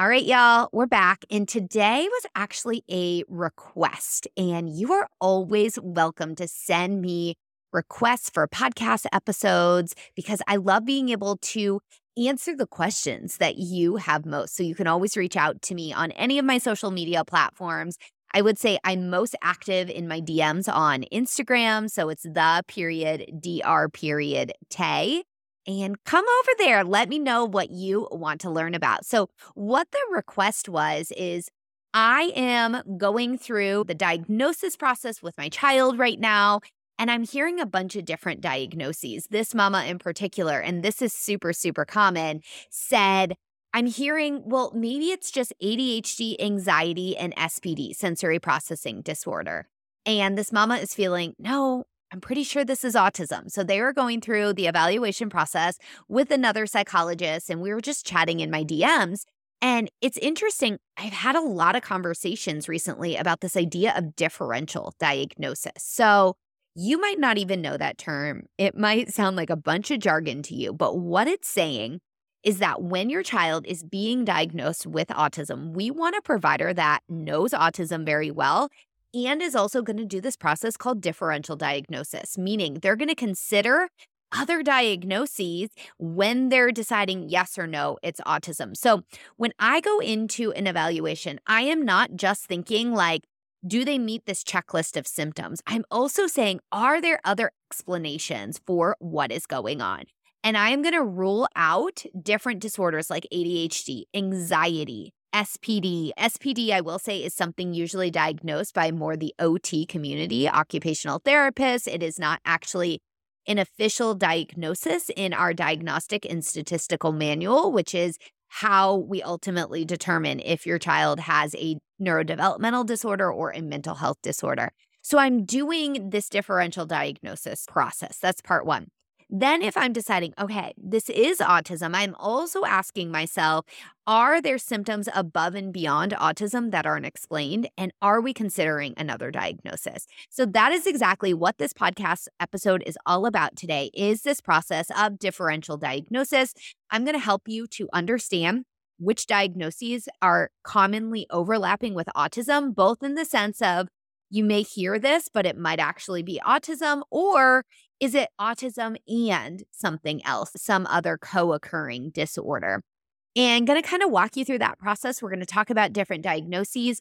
All right, y'all, we're back. And today was actually a request. And you are always welcome to send me requests for podcast episodes because I love being able to answer the questions that you have most. So you can always reach out to me on any of my social media platforms. I would say I'm most active in my DMs on Instagram. So it's the period dr period Tay and come over there. Let me know what you want to learn about. So, what the request was is I am going through the diagnosis process with my child right now. And I'm hearing a bunch of different diagnoses. This mama in particular, and this is super, super common, said, I'm hearing, well, maybe it's just ADHD, anxiety, and SPD, sensory processing disorder. And this mama is feeling, no, I'm pretty sure this is autism. So they were going through the evaluation process with another psychologist, and we were just chatting in my DMs. And it's interesting. I've had a lot of conversations recently about this idea of differential diagnosis. So you might not even know that term. It might sound like a bunch of jargon to you, but what it's saying is that when your child is being diagnosed with autism, we want a provider that knows autism very well and is also going to do this process called differential diagnosis, meaning they're going to consider other diagnoses when they're deciding yes or no, it's autism. So when I go into an evaluation, I am not just thinking like, do they meet this checklist of symptoms? I'm also saying, are there other explanations for what is going on? And I am going to rule out different disorders like ADHD, anxiety, SPD. SPD, I will say, is something usually diagnosed by more the OT community, occupational therapists. It is not actually an official diagnosis in our diagnostic and statistical manual, which is how we ultimately determine if your child has a neurodevelopmental disorder or a mental health disorder. So I'm doing this differential diagnosis process. That's part one. Then, if I'm deciding, okay, this is autism, I'm also asking myself, are there symptoms above and beyond autism that aren't explained? And are we considering another diagnosis? So that is exactly what this podcast episode is all about today is this process of differential diagnosis. I'm going to help you to understand which diagnoses are commonly overlapping with autism, both in the sense of you may hear this, but it might actually be autism, or is it autism and something else, some other co occurring disorder? And going to kind of walk you through that process. We're going to talk about different diagnoses.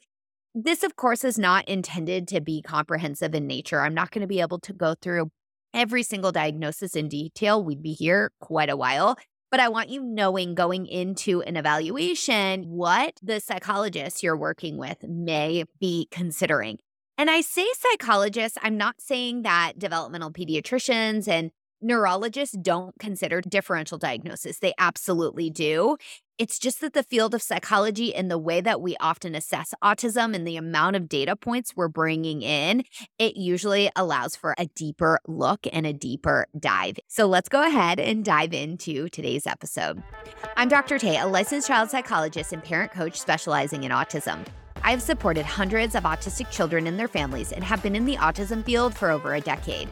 This, of course, is not intended to be comprehensive in nature. I'm not going to be able to go through every single diagnosis in detail. We'd be here quite a while. But I want you knowing going into an evaluation what the psychologist you're working with may be considering. And I say psychologists, I'm not saying that developmental pediatricians and neurologists don't consider differential diagnosis. They absolutely do. It's just that the field of psychology and the way that we often assess autism and the amount of data points we're bringing in, it usually allows for a deeper look and a deeper dive. So let's go ahead and dive into today's episode. I'm Dr. Tay, a licensed child psychologist and parent coach specializing in autism. I have supported hundreds of autistic children and their families and have been in the autism field for over a decade.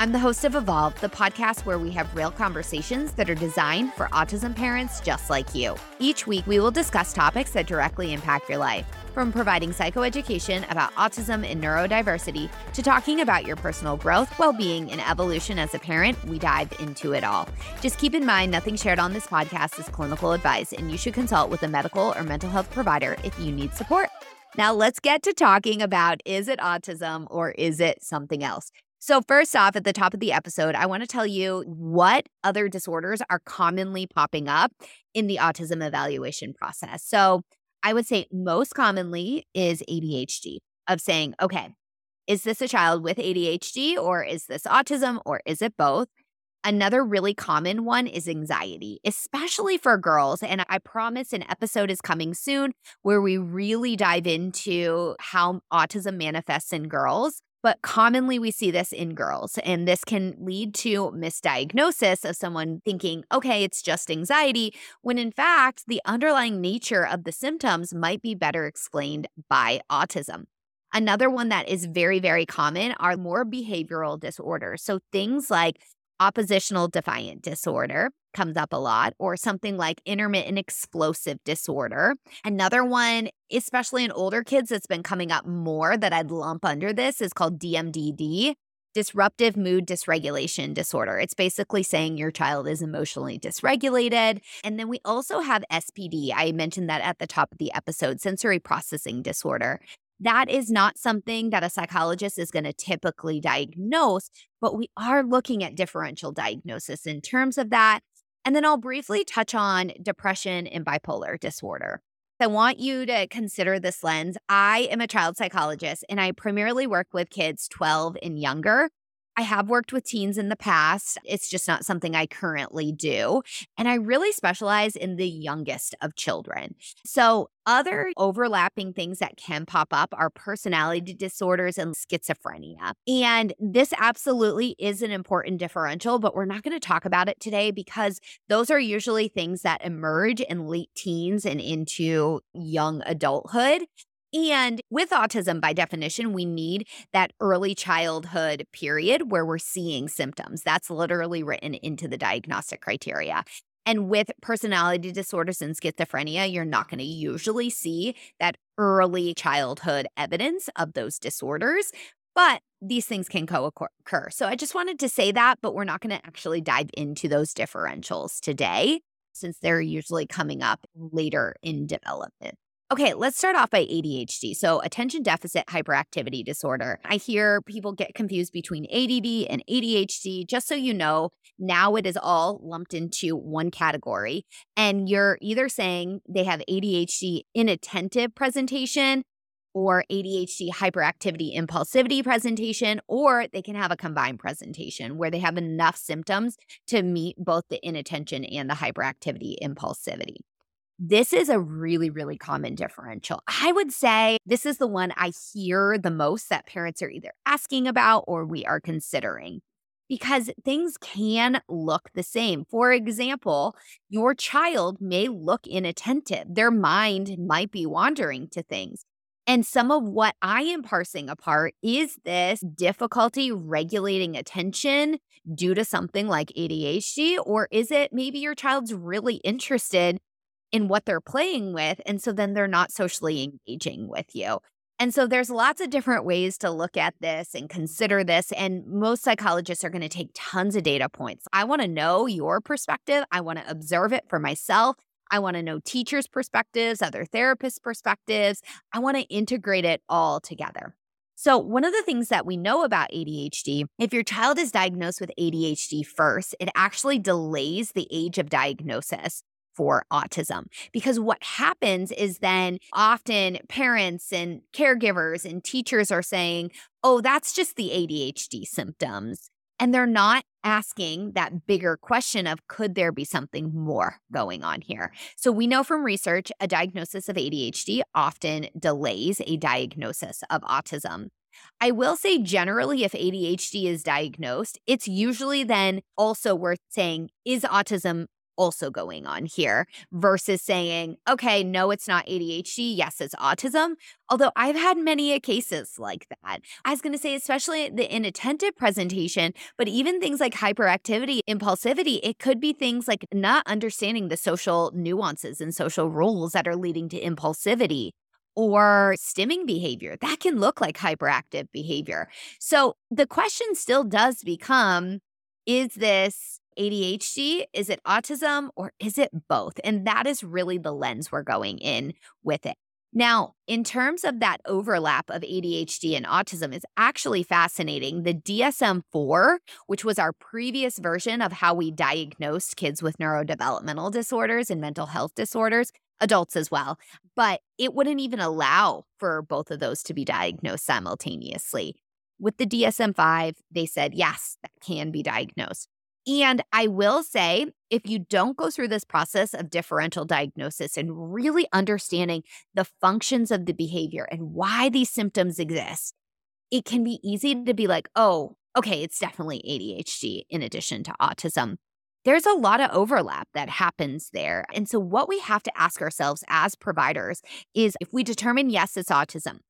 I'm the host of Evolve, the podcast where we have real conversations that are designed for autism parents just like you. Each week, we will discuss topics that directly impact your life. From providing psychoeducation about autism and neurodiversity to talking about your personal growth, well being, and evolution as a parent, we dive into it all. Just keep in mind nothing shared on this podcast is clinical advice, and you should consult with a medical or mental health provider if you need support. Now, let's get to talking about is it autism or is it something else? So, first off, at the top of the episode, I want to tell you what other disorders are commonly popping up in the autism evaluation process. So, I would say most commonly is ADHD, of saying, okay, is this a child with ADHD or is this autism or is it both? Another really common one is anxiety, especially for girls. And I promise an episode is coming soon where we really dive into how autism manifests in girls. But commonly we see this in girls, and this can lead to misdiagnosis of someone thinking, okay, it's just anxiety, when in fact, the underlying nature of the symptoms might be better explained by autism. Another one that is very, very common are more behavioral disorders. So things like Oppositional defiant disorder comes up a lot, or something like intermittent explosive disorder. Another one, especially in older kids, that's been coming up more that I'd lump under this is called DMDD, disruptive mood dysregulation disorder. It's basically saying your child is emotionally dysregulated. And then we also have SPD. I mentioned that at the top of the episode, sensory processing disorder. That is not something that a psychologist is going to typically diagnose, but we are looking at differential diagnosis in terms of that. And then I'll briefly touch on depression and bipolar disorder. I want you to consider this lens. I am a child psychologist and I primarily work with kids 12 and younger. I have worked with teens in the past. It's just not something I currently do. And I really specialize in the youngest of children. So, other overlapping things that can pop up are personality disorders and schizophrenia. And this absolutely is an important differential, but we're not going to talk about it today because those are usually things that emerge in late teens and into young adulthood. And with autism, by definition, we need that early childhood period where we're seeing symptoms. That's literally written into the diagnostic criteria. And with personality disorders and schizophrenia, you're not going to usually see that early childhood evidence of those disorders, but these things can co occur. So I just wanted to say that, but we're not going to actually dive into those differentials today since they're usually coming up later in development. Okay, let's start off by ADHD. So, attention deficit hyperactivity disorder. I hear people get confused between ADD and ADHD. Just so you know, now it is all lumped into one category. And you're either saying they have ADHD inattentive presentation or ADHD hyperactivity impulsivity presentation, or they can have a combined presentation where they have enough symptoms to meet both the inattention and the hyperactivity impulsivity. This is a really, really common differential. I would say this is the one I hear the most that parents are either asking about or we are considering because things can look the same. For example, your child may look inattentive, their mind might be wandering to things. And some of what I am parsing apart is this difficulty regulating attention due to something like ADHD, or is it maybe your child's really interested in what they're playing with. And so then they're not socially engaging with you. And so there's lots of different ways to look at this and consider this. And most psychologists are going to take tons of data points. I want to know your perspective. I want to observe it for myself. I want to know teachers' perspectives, other therapists' perspectives. I want to integrate it all together. So, one of the things that we know about ADHD, if your child is diagnosed with ADHD first, it actually delays the age of diagnosis for autism. Because what happens is then often parents and caregivers and teachers are saying, oh, that's just the ADHD symptoms. And they're not asking that bigger question of could there be something more going on here? So we know from research a diagnosis of ADHD often delays a diagnosis of autism. I will say, generally, if ADHD is diagnosed, it's usually then also worth saying, is autism also going on here versus saying, okay, no, it's not ADHD. Yes, it's autism. Although I've had many cases like that. I was going to say, especially the inattentive presentation, but even things like hyperactivity, impulsivity, it could be things like not understanding the social nuances and social rules that are leading to impulsivity or stimming behavior. That can look like hyperactive behavior. So the question still does become is this ADHD? Is it autism or is it both? And that is really the lens we're going in with it. Now, in terms of that overlap of ADHD and autism is actually fascinating. The DSM-4, which was our previous version of how we diagnosed kids with neurodevelopmental disorders and mental health disorders, adults as well, but it wouldn't even allow for both of those to be diagnosed simultaneously. With the DSM-5, they said yes, that can be diagnosed. And I will say, if you don't go through this process of differential diagnosis and really understanding the functions of the behavior and why these symptoms exist, it can be easy to be like, oh, okay, it's definitely ADHD in addition to autism. There's a lot of overlap that happens there. And so, what we have to ask ourselves as providers is if we determine, yes, it's autism,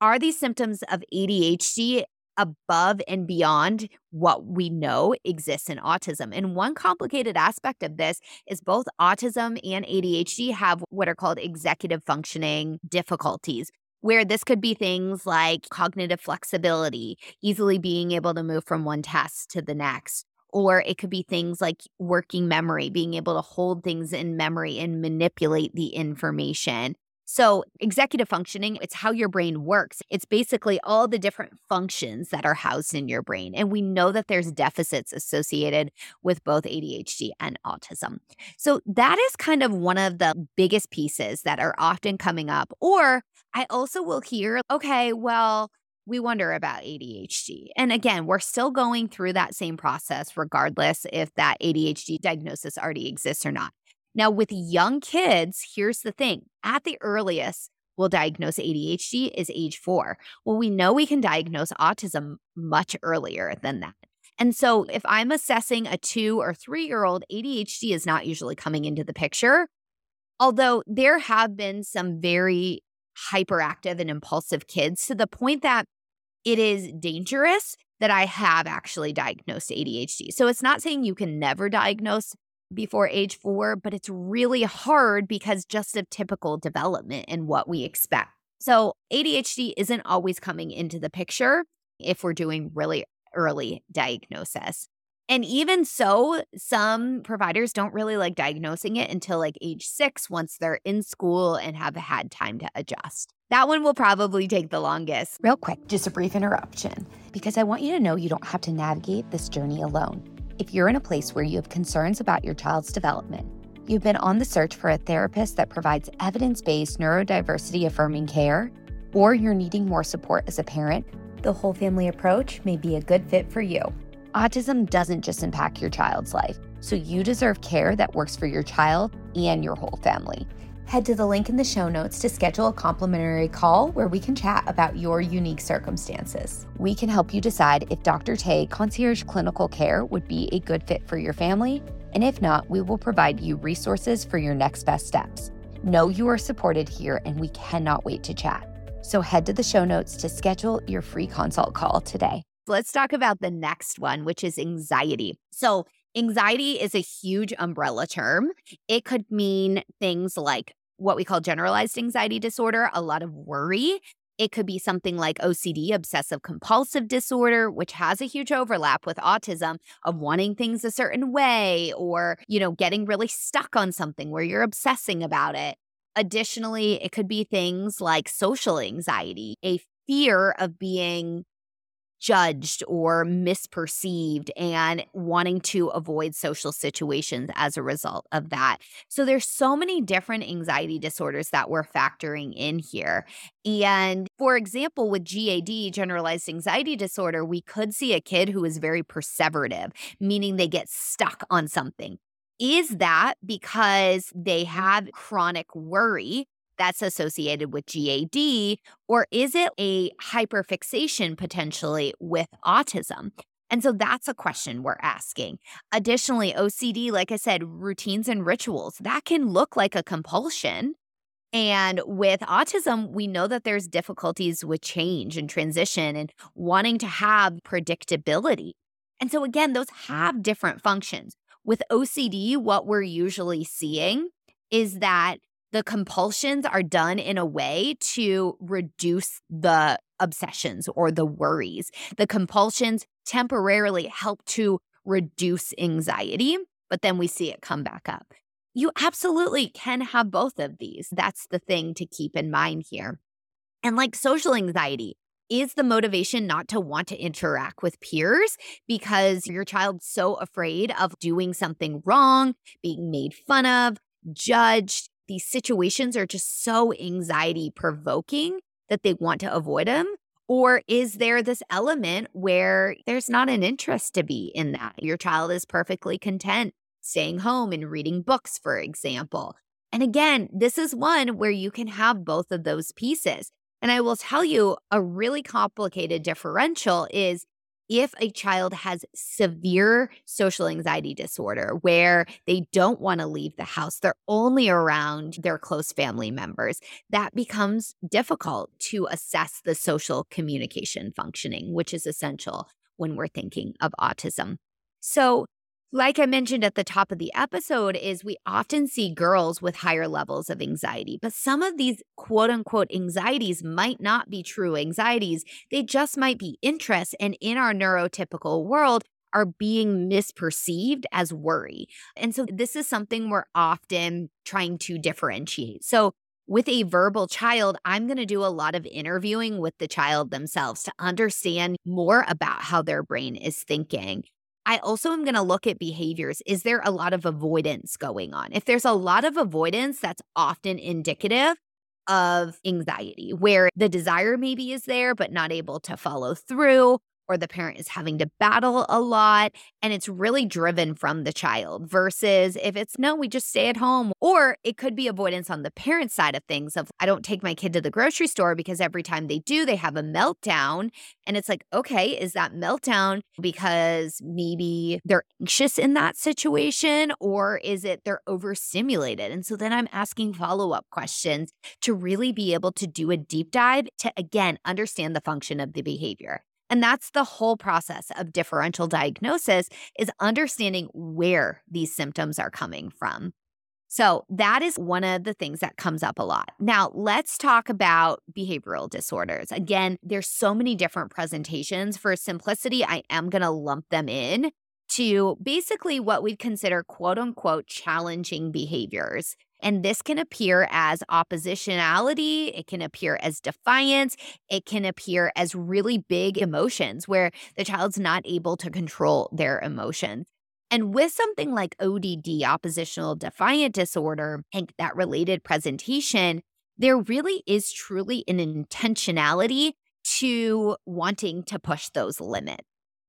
are these symptoms of ADHD above and beyond what we know exists in autism. And one complicated aspect of this is both autism and ADHD have what are called executive functioning difficulties, where this could be things like cognitive flexibility, easily being able to move from one task to the next. Or it could be things like working memory, being able to hold things in memory and manipulate the information. So, executive functioning, it's how your brain works. It's basically all the different functions that are housed in your brain. And we know that there's deficits associated with both ADHD and autism. So, that is kind of one of the biggest pieces that are often coming up. Or I also will hear, okay, well, we wonder about ADHD. And again, we're still going through that same process, regardless if that ADHD diagnosis already exists or not. Now, with young kids, here's the thing at the earliest, we'll diagnose ADHD is age four. Well, we know we can diagnose autism much earlier than that. And so, if I'm assessing a two or three year old, ADHD is not usually coming into the picture. Although there have been some very hyperactive and impulsive kids to the point that it is dangerous that I have actually diagnosed ADHD. So it's not saying you can never diagnose before age four, but it's really hard because just of typical development and what we expect. So ADHD isn't always coming into the picture if we're doing really early diagnosis. And even so, some providers don't really like diagnosing it until like age six once they're in school and have had time to adjust. That one will probably take the longest. Real quick, just a brief interruption because I want you to know you don't have to navigate this journey alone. If you're in a place where you have concerns about your child's development, you've been on the search for a therapist that provides evidence based neurodiversity affirming care, or you're needing more support as a parent, the whole family approach may be a good fit for you. Autism doesn't just impact your child's life, so you deserve care that works for your child and your whole family. Head to the link in the show notes to schedule a complimentary call where we can chat about your unique circumstances. We can help you decide if Dr. Tay Concierge Clinical Care would be a good fit for your family, and if not, we will provide you resources for your next best steps. Know you are supported here, and we cannot wait to chat. So head to the show notes to schedule your free consult call today. Let's talk about the next one, which is anxiety. So, Anxiety is a huge umbrella term. It could mean things like what we call generalized anxiety disorder, a lot of worry. It could be something like OCD, obsessive compulsive disorder, which has a huge overlap with autism of wanting things a certain way or, you know, getting really stuck on something where you're obsessing about it. Additionally, it could be things like social anxiety, a fear of being judged or misperceived and wanting to avoid social situations as a result of that. So there's so many different anxiety disorders that we're factoring in here. And for example, with GAD, generalized anxiety disorder, we could see a kid who is very perseverative, meaning they get stuck on something. Is that because they have chronic worry that's associated with GAD? Or is it a hyperfixation potentially with autism? And so that's a question we're asking. Additionally, OCD, like I said, routines and rituals, that can look like a compulsion. And with autism, we know that there's difficulties with change and transition and wanting to have predictability. And so, again, those have different functions. With OCD, what we're usually seeing is that the compulsions are done in a way to reduce the obsessions or the worries. The compulsions temporarily help to reduce anxiety, but then we see it come back up. You absolutely can have both of these. That's the thing to keep in mind here. And like social anxiety, is the motivation not to want to interact with peers because your child's so afraid of doing something wrong, being made fun of, judged, these situations are just so anxiety provoking that they want to avoid them? Or is there this element where there's not an interest to be in that? Your child is perfectly content staying home and reading books, for example. And again, this is one where you can have both of those pieces. And I will tell you a really complicated differential is if a child has severe social anxiety disorder where they don't want to leave the house, they're only around their close family members, that becomes difficult to assess the social communication functioning, which is essential when we're thinking of autism. So, like I mentioned at the top of the episode, is we often see girls with higher levels of anxiety, but some of these quote unquote anxieties might not be true anxieties. They just might be interests. And in our neurotypical world, are being misperceived as worry. And so this is something we're often trying to differentiate. So with a verbal child, I'm going to do a lot of interviewing with the child themselves to understand more about how their brain is thinking. I also am going to look at behaviors. Is there a lot of avoidance going on? If there's a lot of avoidance, that's often indicative of anxiety, where the desire maybe is there, but not able to follow through, or the parent is having to battle a lot and it's really driven from the child versus if it's no, we just stay at home. Or it could be avoidance on the parent side of things of I don't take my kid to the grocery store because every time they do, they have a meltdown. And it's like, okay, is that meltdown because maybe they're anxious in that situation or is it they're overstimulated? And so then I'm asking follow up questions to really be able to do a deep dive to again understand the function of the behavior. And that's the whole process of differential diagnosis is understanding where these symptoms are coming from. So, that is one of the things that comes up a lot. Now, let's talk about behavioral disorders. Again, there's so many different presentations. For simplicity, I am going to lump them in to basically what we'd consider quote unquote challenging behaviors. And this can appear as oppositionality, it can appear as defiance, it can appear as really big emotions where the child's not able to control their emotions. And with something like ODD, oppositional defiant disorder, and that related presentation, there really is truly an intentionality to wanting to push those limits.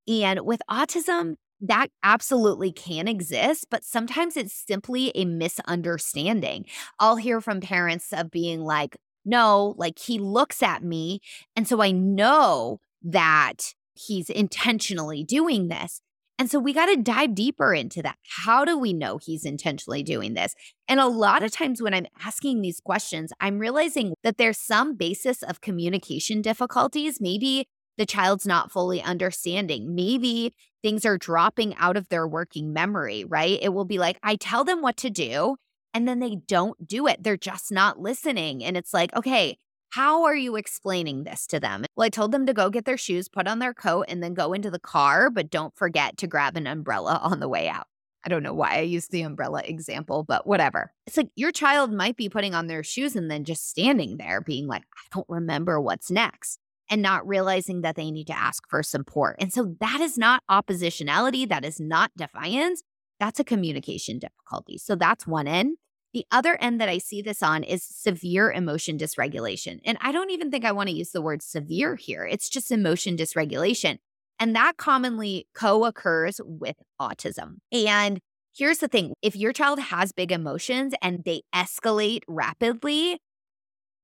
And with autism, that absolutely can exist, but sometimes it's simply a misunderstanding. I'll hear from parents of being like, no, like he looks at me. And so I know that he's intentionally doing this. And so we got to dive deeper into that. How do we know he's intentionally doing this? And a lot of times when I'm asking these questions, I'm realizing that there's some basis of communication difficulties. Maybe the child's not fully understanding. Maybe things are dropping out of their working memory, right? It will be like, I tell them what to do, and then they don't do it. They're just not listening. And it's like, okay, how are you explaining this to them? Well, I told them to go get their shoes, put on their coat, and then go into the car, but don't forget to grab an umbrella on the way out. I don't know why I used the umbrella example, but whatever. It's like your child might be putting on their shoes and then just standing there being like, I don't remember what's next and not realizing that they need to ask for support. And so that is not oppositionality, that is not defiance. That's a communication difficulty. So that's one end. The other end that I see this on is severe emotion dysregulation. And I don't even think I want to use the word severe here. It's just emotion dysregulation. And that commonly co occurs with autism. And here's the thing if your child has big emotions and they escalate rapidly,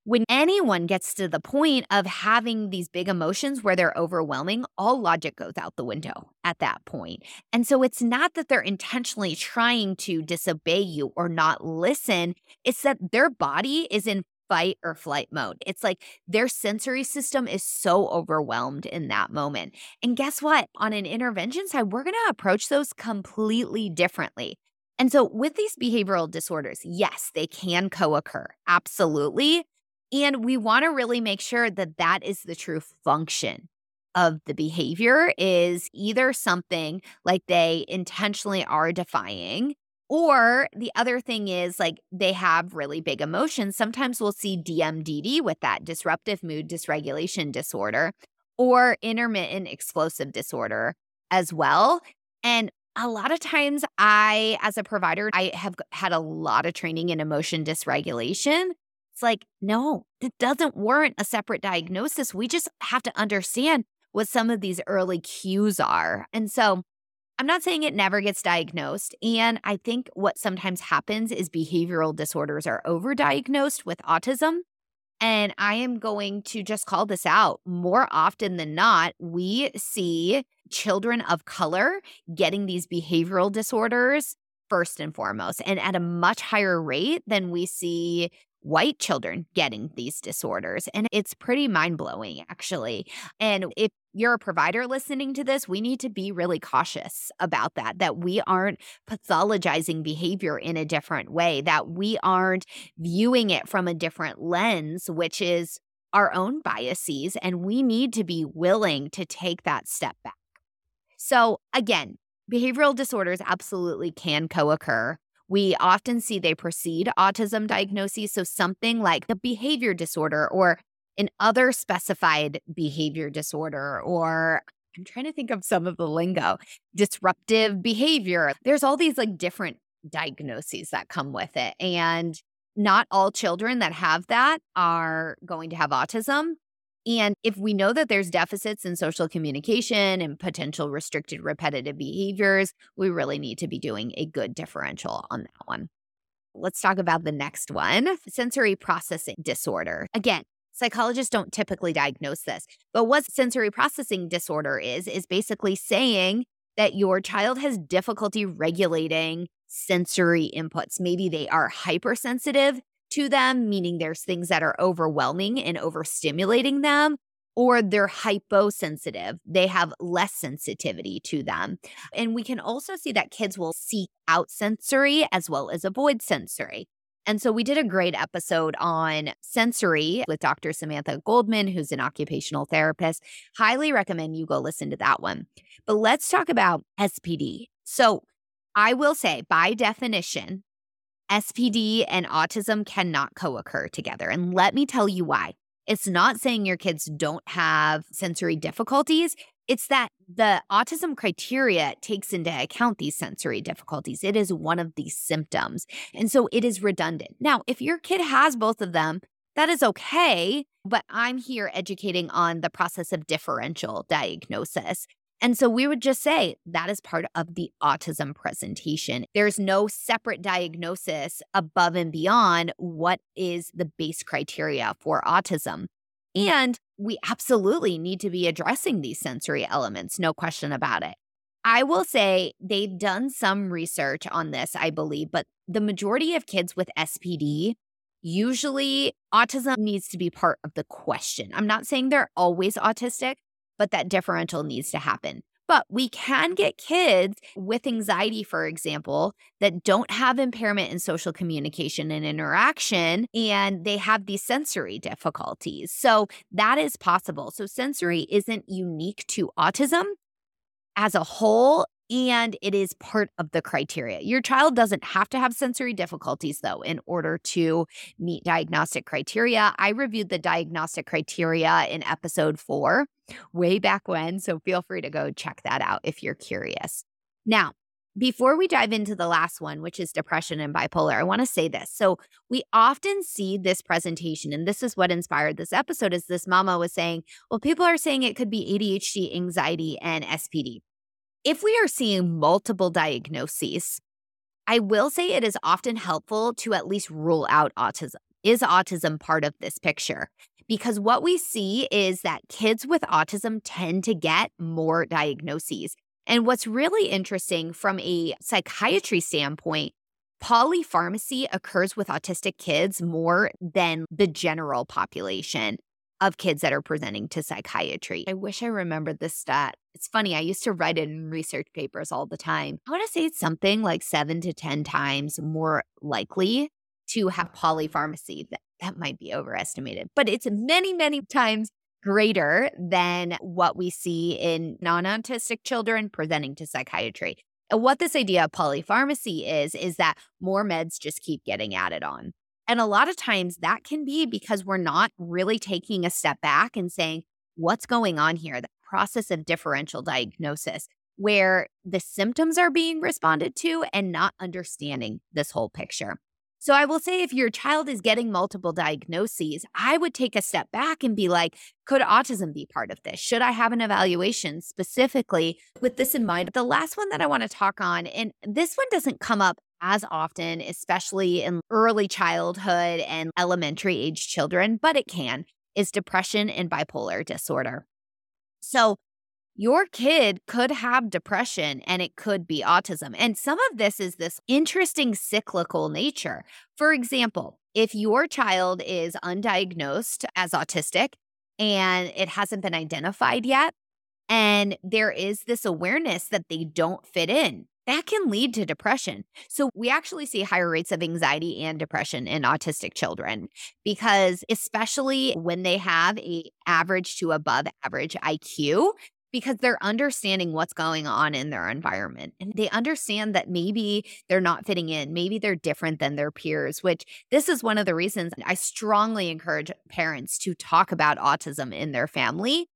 when anyone gets to the point of having these big emotions where they're overwhelming, all logic goes out the window at that point. And so it's not that they're intentionally trying to disobey you or not listen, it's that their body is in fight or flight mode. It's like their sensory system is so overwhelmed in that moment. And guess what? On an intervention side, we're going to approach those completely differently. And so, with these behavioral disorders, yes, they can co occur. Absolutely. And we want to really make sure that that is the true function of the behavior is either something like they intentionally are defying or the other thing is like they have really big emotions. Sometimes we'll see DMDD with that disruptive mood dysregulation disorder or intermittent explosive disorder as well. And a lot of times I as a provider I have had a lot of training in emotion dysregulation it's like, no, it doesn't warrant a separate diagnosis. We just have to understand what some of these early cues are. And so I'm not saying it never gets diagnosed. And I think what sometimes happens is behavioral disorders are overdiagnosed with autism. And I am going to just call this out. More often than not, we see children of color getting these behavioral disorders first and foremost, and at a much higher rate than we see white children getting these disorders. And it's pretty mind blowing, actually. And if you're a provider listening to this, we need to be really cautious about that, that we aren't pathologizing behavior in a different way, that we aren't viewing it from a different lens, which is our own biases. And we need to be willing to take that step back. So, again, behavioral disorders absolutely can co occur. We often see they precede autism diagnoses. So, something like the behavior disorder or an other specified behavior disorder, or I'm trying to think of some of the lingo, disruptive behavior. There's all these like different diagnoses that come with it. And not all children that have that are going to have autism. And if we know that there's deficits in social communication and potential restricted repetitive behaviors, we really need to be doing a good differential on that one. Let's talk about the next one sensory processing disorder. Again, psychologists don't typically diagnose this, but what sensory processing disorder is, is basically saying that your child has difficulty regulating sensory inputs. Maybe they are hypersensitive to them, meaning there's things that are overwhelming and overstimulating them, or they're hyposensitive. They have less sensitivity to them. And we can also see that kids will seek out sensory as well as avoid sensory. And so we did a great episode on sensory with Dr. Samantha Goldman, who's an occupational therapist. Highly recommend you go listen to that one. But let's talk about SPD. So I will say, by definition, SPD and autism cannot co occur together. And let me tell you why. It's not saying your kids don't have sensory difficulties. It's that the autism criteria takes into account these sensory difficulties. It is one of these symptoms. And so it is redundant. Now, if your kid has both of them, that is okay. But I'm here educating on the process of differential diagnosis. And so we would just say that is part of the autism presentation. There's no separate diagnosis above and beyond what is the base criteria for autism. And we absolutely need to be addressing these sensory elements, no question about it. I will say they've done some research on this, I believe, but the majority of kids with SPD, usually autism needs to be part of the question. I'm not saying they're always autistic, but that differential needs to happen. But we can get kids with anxiety, for example, that don't have impairment in social communication and interaction, and they have these sensory difficulties. So that is possible. So sensory isn't unique to autism. As a whole, and it is part of the criteria. Your child doesn't have to have sensory difficulties, though, in order to meet diagnostic criteria. I reviewed the diagnostic criteria in episode four, way back when. So feel free to go check that out if you're curious. Now, before we dive into the last one, which is depression and bipolar, I want to say this. So, we often see this presentation, and this is what inspired this episode. Is this mama was saying, well, people are saying it could be ADHD, anxiety, and SPD. If we are seeing multiple diagnoses, I will say it is often helpful to at least rule out autism. Is autism part of this picture? Because what we see is that kids with autism tend to get more diagnoses. And what's really interesting from a psychiatry standpoint, polypharmacy occurs with autistic kids more than the general population of kids that are presenting to psychiatry. I wish I remembered this stat. It's funny, I used to write it in research papers all the time. I want to say it's something like seven to 10 times more likely to have polypharmacy. That, that might be overestimated, but it's many, many times greater than what we see in non autistic children presenting to psychiatry. And what this idea of polypharmacy is, is that more meds just keep getting added on. And a lot of times that can be because we're not really taking a step back and saying, what's going on here? Process of differential diagnosis, where the symptoms are being responded to and not understanding this whole picture. So I will say if your child is getting multiple diagnoses, I would take a step back and be like, could autism be part of this? Should I have an evaluation specifically with this in mind? The last one that I want to talk on, and this one doesn't come up as often, especially in early childhood and elementary age children, but it can, is depression and bipolar disorder. So, your kid could have depression and it could be autism. And some of this is this interesting cyclical nature. For example, if your child is undiagnosed as autistic and it hasn't been identified yet, and there is this awareness that they don't fit in, that can lead to depression. So we actually see higher rates of anxiety and depression in autistic children because especially when they have a average to above average IQ, because they're understanding what's going on in their environment and they understand that maybe they're not fitting in maybe they're different than their peers which this is one of the reasons i strongly encourage parents to talk about autism in their family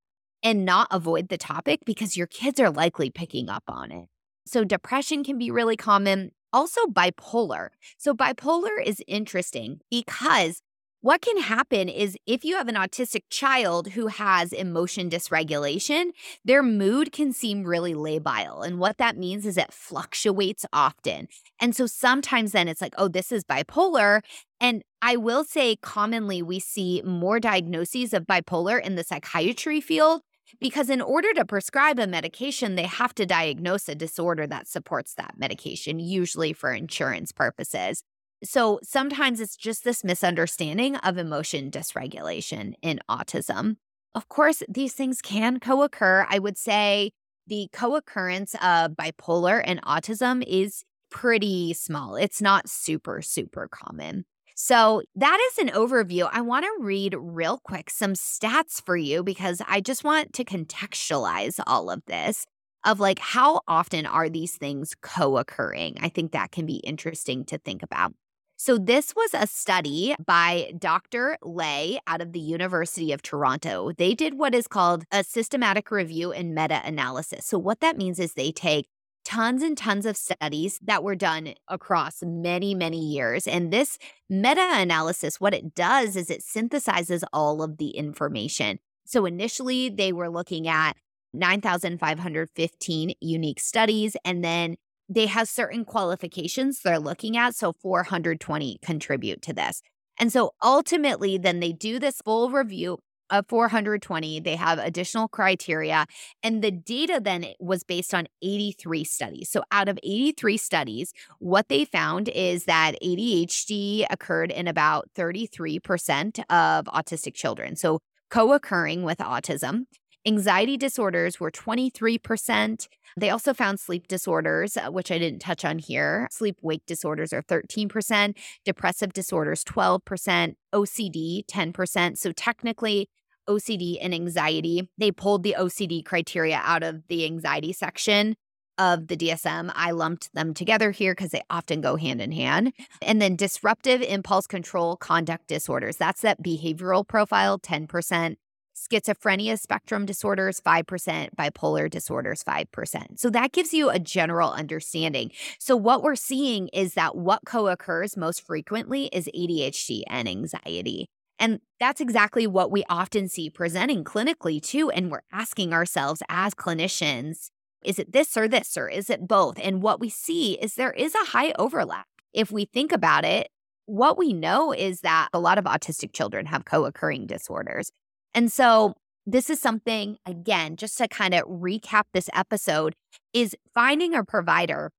and not avoid the topic because your kids are likely picking up on it so depression can be really common also bipolar so bipolar is interesting because what can happen is if you have an autistic child who has emotion dysregulation, their mood can seem really labile. And what that means is it fluctuates often. And so sometimes then it's like, oh, this is bipolar. And I will say commonly we see more diagnoses of bipolar in the psychiatry field because in order to prescribe a medication, they have to diagnose a disorder that supports that medication, usually for insurance purposes. So sometimes it's just this misunderstanding of emotion dysregulation in autism. Of course, these things can co occur. I would say the co occurrence of bipolar and autism is pretty small. It's not super, super common. So, that is an overview. I want to read real quick some stats for you because I just want to contextualize all of this of like how often are these things co occurring. I think that can be interesting to think about. So, this was a study by Dr. Lay out of the University of Toronto. They did what is called a systematic review and meta analysis. So, what that means is they take tons and tons of studies that were done across many, many years. And this meta analysis, what it does is it synthesizes all of the information. So, initially, they were looking at 9,515 unique studies. And then they have certain qualifications they're looking at. So 420 contribute to this. And so ultimately, then they do this full review of 420. They have additional criteria. And the data then was based on 83 studies. So out of 83 studies, what they found is that ADHD occurred in about 33% of autistic children. So co occurring with autism. Anxiety disorders were 23%. They also found sleep disorders, uh, which I didn't touch on here. Sleep wake disorders are 13%, depressive disorders 12%, OCD 10%. So technically, OCD and anxiety, they pulled the OCD criteria out of the anxiety section of the DSM. I lumped them together here because they often go hand in hand. And then disruptive impulse control conduct disorders. That's that behavioral profile, 10% schizophrenia spectrum disorders 5%, bipolar disorders 5%. So that gives you a general understanding. So what we're seeing is that what co-occurs most frequently is ADHD and anxiety. And that's exactly what we often see presenting clinically too and we're asking ourselves as clinicians, is it this or this or is it both? And what we see is there is a high overlap. If we think about it, what we know is that a lot of autistic children have co occurring disorders. And so, this is something, again, just to kind of recap this episode, is finding a provider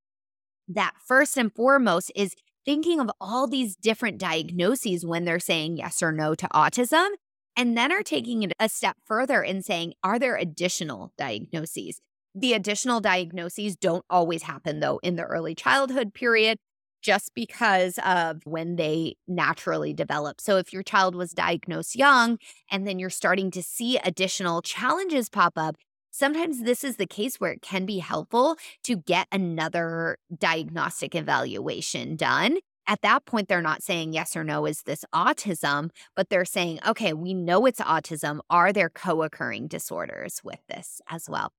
that first and foremost is thinking of all these different diagnoses when they're saying yes or no to autism, and then are mm-hmm. taking it a step further and saying, are there additional diagnoses? The additional diagnoses don't always happen, though, in the early childhood period just because of when they naturally develop. So, if your child was diagnosed young and then you're starting to see additional challenges pop up, sometimes this is the case where it can be helpful to get another diagnostic evaluation done. At that point, they're not saying yes or no, is this autism? But they're saying, okay, we know it's autism. Are there co occurring disorders with this as well?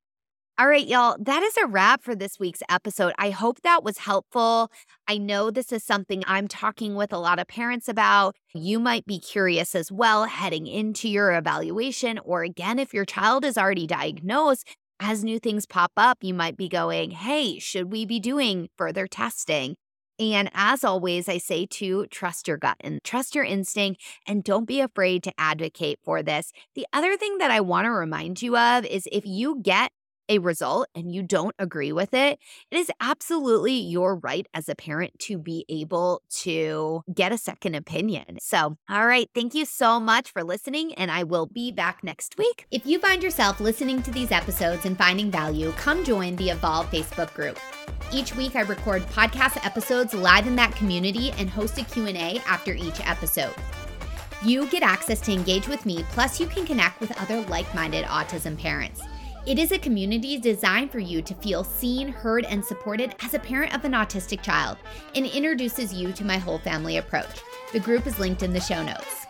All right, y'all, that is a wrap for this week's episode. I hope that was helpful. I know this is something I'm talking with a lot of parents about. You might be curious as well heading into your evaluation, or again, if your child is already diagnosed, as new things pop up, you might be going, hey, should we be doing further testing? And as always, I say to trust your gut and trust your instinct and don't be afraid to advocate for this. The other thing that I want to remind you of is if you get a result and you don't agree with it, it is absolutely your right as a parent to be able to get a second opinion. So, all right, thank you so much for listening, and I will be back next week. If you find yourself listening to these episodes and finding value, come join the Evolve Facebook group. Each week I record podcast episodes live in that community and host a Q&A after each episode. You get access to engage with me, plus you can connect with other like-minded autism parents. It is a community designed for you to feel seen, heard, and supported as a parent of an autistic child and introduces you to my whole family approach. The group is linked in the show notes.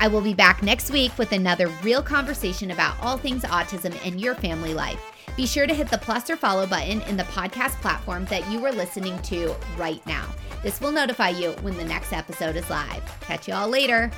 I will be back next week with another real conversation about all things autism and your family life. Be sure to hit the plus or follow button in the podcast platform that you are listening to right now. This will notify you when the next episode is live. Catch you all later.